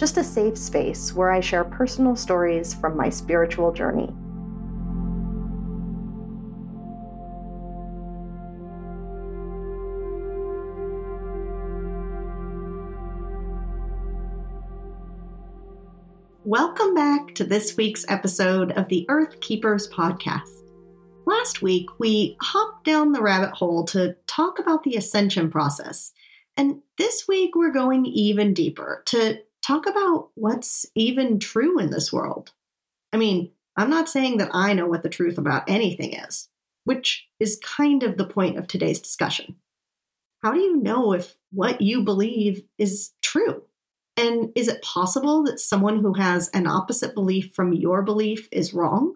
just a safe space where I share personal stories from my spiritual journey. Welcome back to this week's episode of the Earth Keepers podcast. Last week, we hopped down the rabbit hole to talk about the ascension process. And this week, we're going even deeper to talk about what's even true in this world. I mean, I'm not saying that I know what the truth about anything is, which is kind of the point of today's discussion. How do you know if what you believe is true? And is it possible that someone who has an opposite belief from your belief is wrong?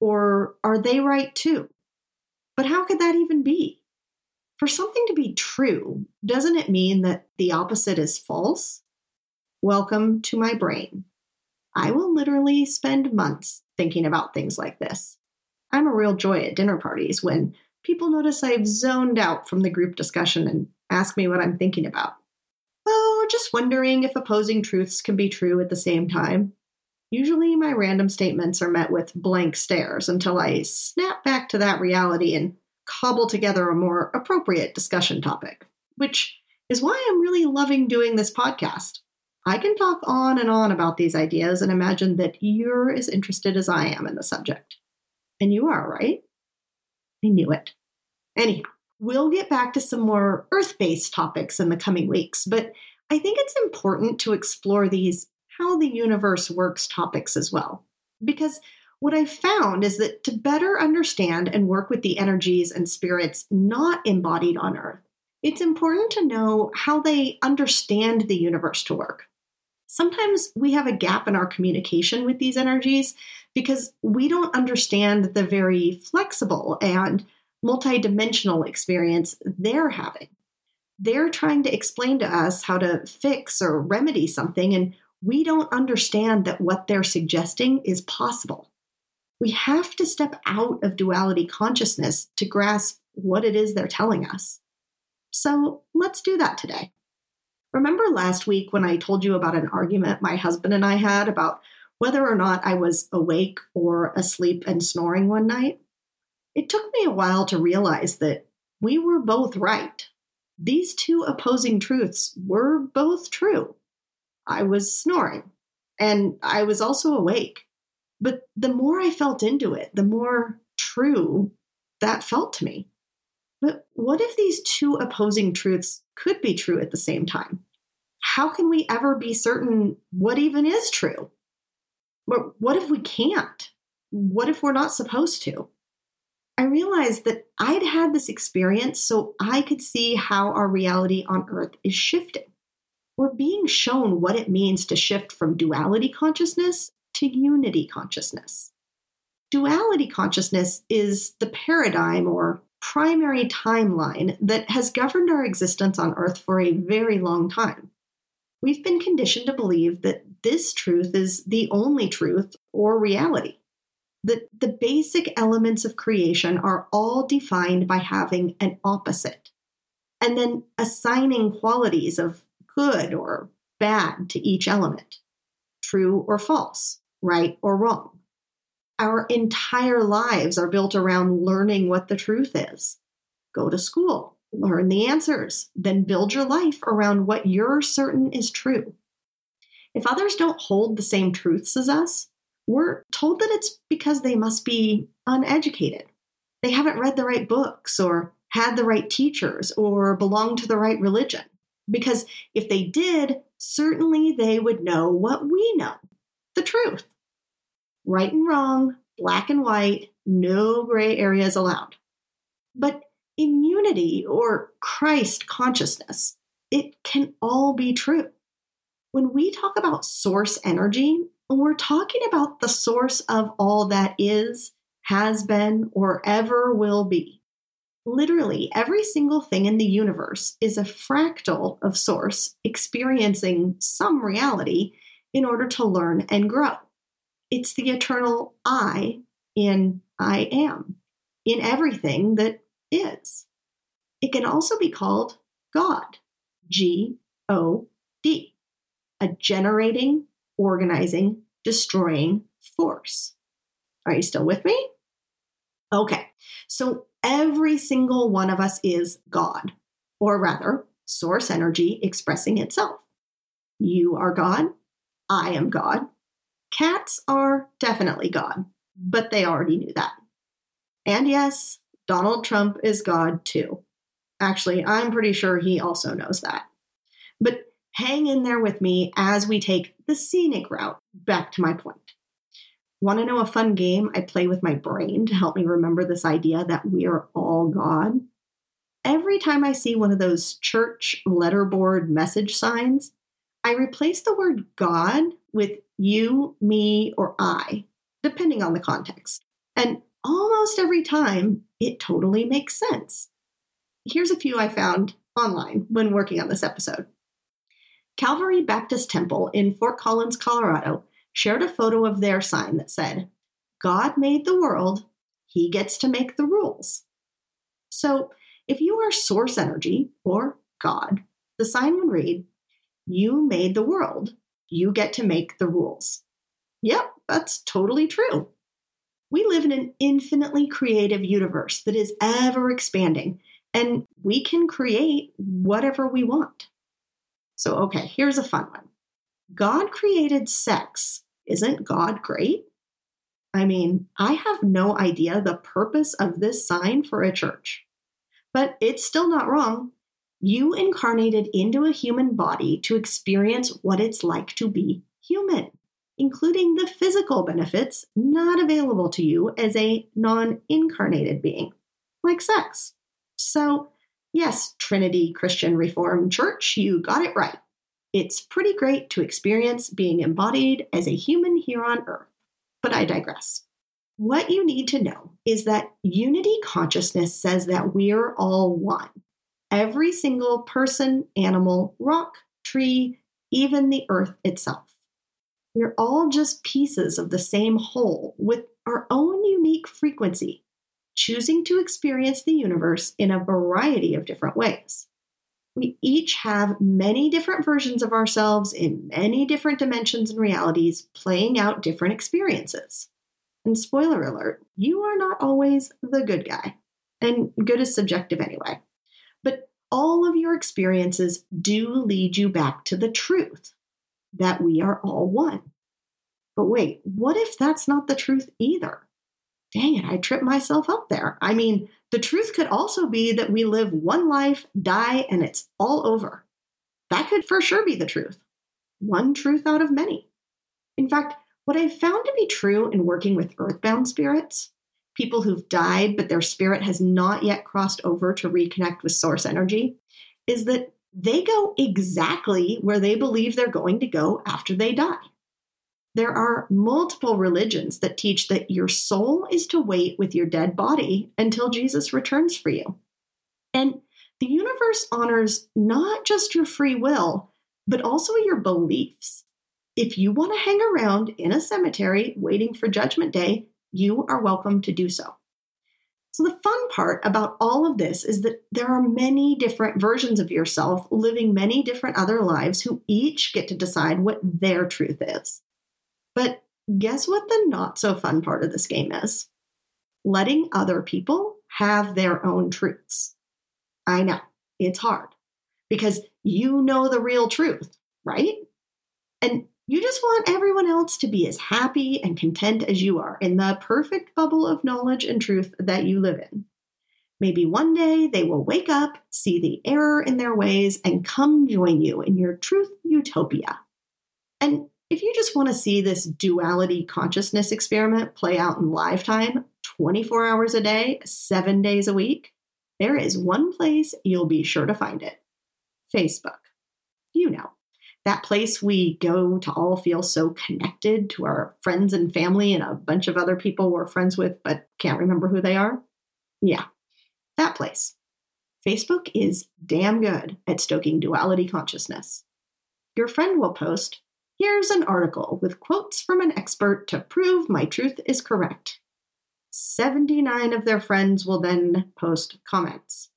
Or are they right too? But how could that even be? For something to be true, doesn't it mean that the opposite is false? Welcome to my brain. I will literally spend months thinking about things like this. I'm a real joy at dinner parties when people notice I've zoned out from the group discussion and ask me what I'm thinking about. Oh, just wondering if opposing truths can be true at the same time. Usually, my random statements are met with blank stares until I snap back to that reality and cobble together a more appropriate discussion topic, which is why I'm really loving doing this podcast. I can talk on and on about these ideas and imagine that you're as interested as I am in the subject. And you are, right? I knew it. Anyhow, we'll get back to some more earth based topics in the coming weeks, but I think it's important to explore these how the universe works topics as well. Because what I've found is that to better understand and work with the energies and spirits not embodied on Earth, it's important to know how they understand the universe to work sometimes we have a gap in our communication with these energies because we don't understand the very flexible and multidimensional experience they're having. They're trying to explain to us how to fix or remedy something, and we don't understand that what they're suggesting is possible. We have to step out of duality consciousness to grasp what it is they're telling us. So let's do that today. Remember last week when I told you about an argument my husband and I had about whether or not I was awake or asleep and snoring one night? It took me a while to realize that we were both right. These two opposing truths were both true. I was snoring, and I was also awake. But the more I felt into it, the more true that felt to me. But what if these two opposing truths could be true at the same time? how can we ever be certain what even is true? But what if we can't? What if we're not supposed to? I realized that I'd had this experience so I could see how our reality on Earth is shifting. We're being shown what it means to shift from duality consciousness to unity consciousness. Duality consciousness is the paradigm or primary timeline that has governed our existence on Earth for a very long time we've been conditioned to believe that this truth is the only truth or reality. That the basic elements of creation are all defined by having an opposite, and then assigning qualities of good or bad to each element, true or false, right or wrong. Our entire lives are built around learning what the truth is. Go to school, learn the answers, then build your life around what you're certain is true. If others don't hold the same truths as us, we're told that it's because they must be uneducated. They haven't read the right books or had the right teachers or belong to the right religion. Because if they did, certainly they would know what we know the truth. Right and wrong, black and white, no gray areas allowed. But in unity or Christ consciousness. It can all be true. when we talk about source energy, we're talking about the source of all that is, has been, or ever will be. Literally, every single thing in the universe is a fractal of source experiencing some reality in order to learn and grow. It's the eternal I in I am, in everything that is. It can also be called God, G O D, a generating, organizing, destroying force. Are you still with me? Okay, so every single one of us is God, or rather, source energy expressing itself. You are God. I am God. Cats are definitely God, but they already knew that. And yes, Donald Trump is God too. Actually, I'm pretty sure he also knows that. But hang in there with me as we take the scenic route back to my point. Want to know a fun game I play with my brain to help me remember this idea that we are all God? Every time I see one of those church letterboard message signs, I replace the word God with you, me, or I, depending on the context. And almost every time, it totally makes sense. Here's a few I found online when working on this episode. Calvary Baptist Temple in Fort Collins, Colorado, shared a photo of their sign that said, God made the world, he gets to make the rules. So, if you are source energy or God, the sign would read, You made the world, you get to make the rules. Yep, that's totally true. We live in an infinitely creative universe that is ever expanding, and we can create whatever we want. So, okay, here's a fun one God created sex. Isn't God great? I mean, I have no idea the purpose of this sign for a church, but it's still not wrong. You incarnated into a human body to experience what it's like to be human, including the physical benefits not available to you as a non incarnated being, like sex. So, yes, Trinity Christian Reformed Church, you got it right. It's pretty great to experience being embodied as a human here on Earth. But I digress. What you need to know is that unity consciousness says that we're all one. Every single person, animal, rock, tree, even the earth itself. We're all just pieces of the same whole with our own unique frequency, choosing to experience the universe in a variety of different ways. We each have many different versions of ourselves in many different dimensions and realities, playing out different experiences. And spoiler alert, you are not always the good guy. And good is subjective anyway. All of your experiences do lead you back to the truth that we are all one. But wait, what if that's not the truth either? Dang it, I tripped myself up there. I mean, the truth could also be that we live one life, die, and it's all over. That could for sure be the truth. One truth out of many. In fact, what I've found to be true in working with earthbound spirits, people who've died but their spirit has not yet crossed over to reconnect with source energy, is that they go exactly where they believe they're going to go after they die. There are multiple religions that teach that your soul is to wait with your dead body until Jesus returns for you. And the universe honors not just your free will, but also your beliefs. If you want to hang around in a cemetery waiting for Judgment Day, you are welcome to do so. So, the fun part about all of this is that there are many different versions of yourself living many different other lives who each get to decide what their truth is. But guess what the not so fun part of this game is? Letting other people have their own truths. I know, it's hard because you know the real truth, right? And you just want everyone else to be as happy and content as you are in the perfect bubble of knowledge and truth that you live in. Maybe one day they will wake up, see the error in their ways, and come join you in your truth utopia. And if you just want to see this duality consciousness experiment play out in live time, 24 hours a day, seven days a week, there is one place you'll be sure to find it Facebook. You know, that place we go to all feel so connected to our friends and family and a bunch of other people we're friends with but can't remember who they are? Yeah, that place. Facebook is damn good at stoking duality consciousness. Your friend will post, Here's an article with quotes from an expert to prove my truth is correct. 79 of their friends will then post comments.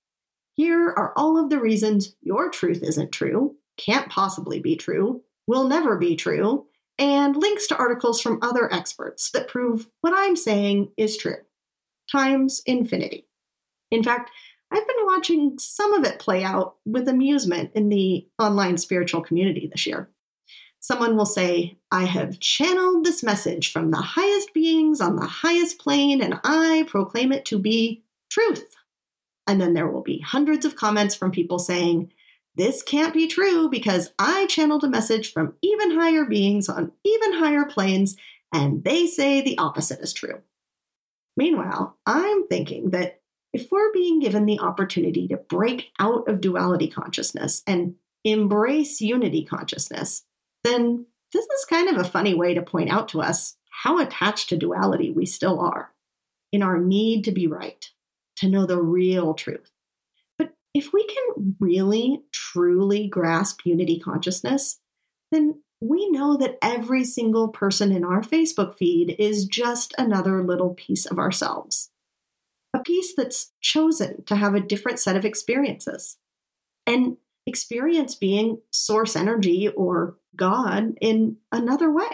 Here are all of the reasons your truth isn't true, can't possibly be true, will never be true, and links to articles from other experts that prove what I'm saying is true. Times infinity. In fact, I've been watching some of it play out with amusement in the online spiritual community this year. Someone will say, I have channeled this message from the highest beings on the highest plane, and I proclaim it to be truth. And then there will be hundreds of comments from people saying, This can't be true because I channeled a message from even higher beings on even higher planes, and they say the opposite is true. Meanwhile, I'm thinking that if we're being given the opportunity to break out of duality consciousness and embrace unity consciousness, then this is kind of a funny way to point out to us how attached to duality we still are in our need to be right, to know the real truth. If we can really, truly grasp unity consciousness, then we know that every single person in our Facebook feed is just another little piece of ourselves a piece that's chosen to have a different set of experiences. And experience being source energy or God in another way.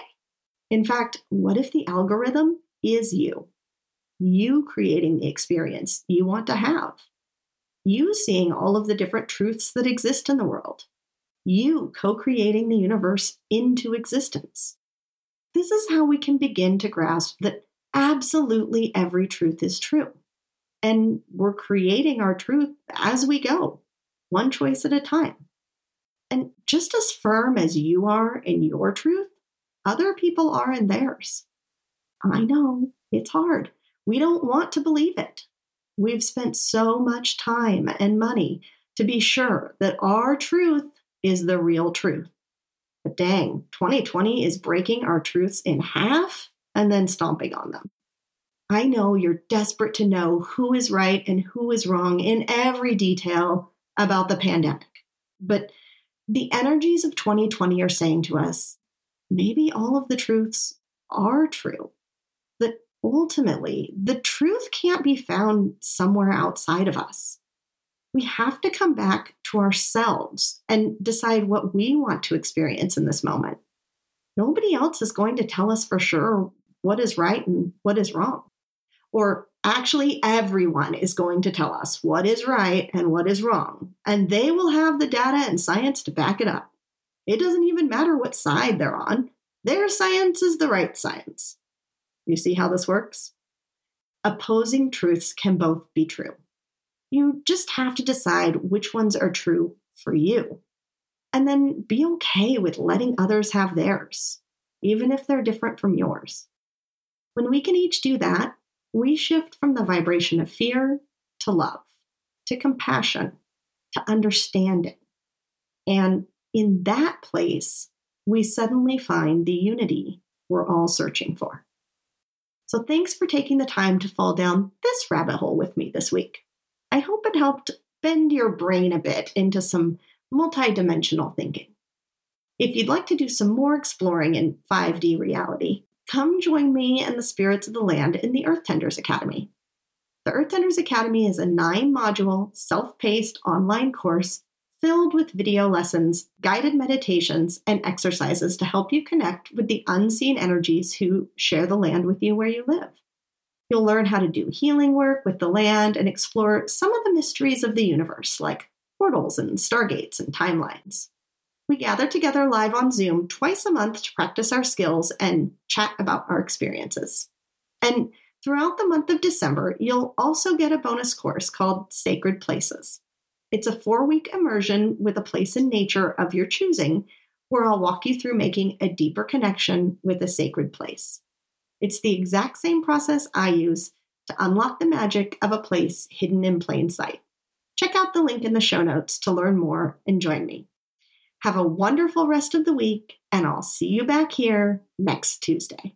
In fact, what if the algorithm is you? You creating the experience you want to have. You seeing all of the different truths that exist in the world. You co creating the universe into existence. This is how we can begin to grasp that absolutely every truth is true. And we're creating our truth as we go, one choice at a time. And just as firm as you are in your truth, other people are in theirs. I know it's hard. We don't want to believe it. We've spent so much time and money to be sure that our truth is the real truth. But dang, 2020 is breaking our truths in half and then stomping on them. I know you're desperate to know who is right and who is wrong in every detail about the pandemic. But the energies of 2020 are saying to us maybe all of the truths are true. Ultimately, the truth can't be found somewhere outside of us. We have to come back to ourselves and decide what we want to experience in this moment. Nobody else is going to tell us for sure what is right and what is wrong or actually everyone is going to tell us what is right and what is wrong, and they will have the data and science to back it up. It doesn't even matter what side they're on, their science is the right science. You see how this works? Opposing truths can both be true. You just have to decide which ones are true for you. And then be okay with letting others have theirs, even if they're different from yours. When we can each do that, we shift from the vibration of fear to love, to compassion, to understanding. And in that place, we suddenly find the unity we're all searching for. So, thanks for taking the time to fall down this rabbit hole with me this week. I hope it helped bend your brain a bit into some multidimensional thinking. If you'd like to do some more exploring in 5D reality, Come join me and the spirits of the land in the Earth Tenders Academy. The Earth Tenders Academy is a nine module, self paced online course filled with video lessons, guided meditations, and exercises to help you connect with the unseen energies who share the land with you where you live. You'll learn how to do healing work with the land and explore some of the mysteries of the universe, like portals and stargates and timelines. We gather together live on Zoom twice a month to practice our skills and chat about our experiences. And throughout the month of December, you'll also get a bonus course called Sacred Places. It's a four week immersion with a place in nature of your choosing, where I'll walk you through making a deeper connection with a sacred place. It's the exact same process I use to unlock the magic of a place hidden in plain sight. Check out the link in the show notes to learn more and join me. Have a wonderful rest of the week, and I'll see you back here next Tuesday.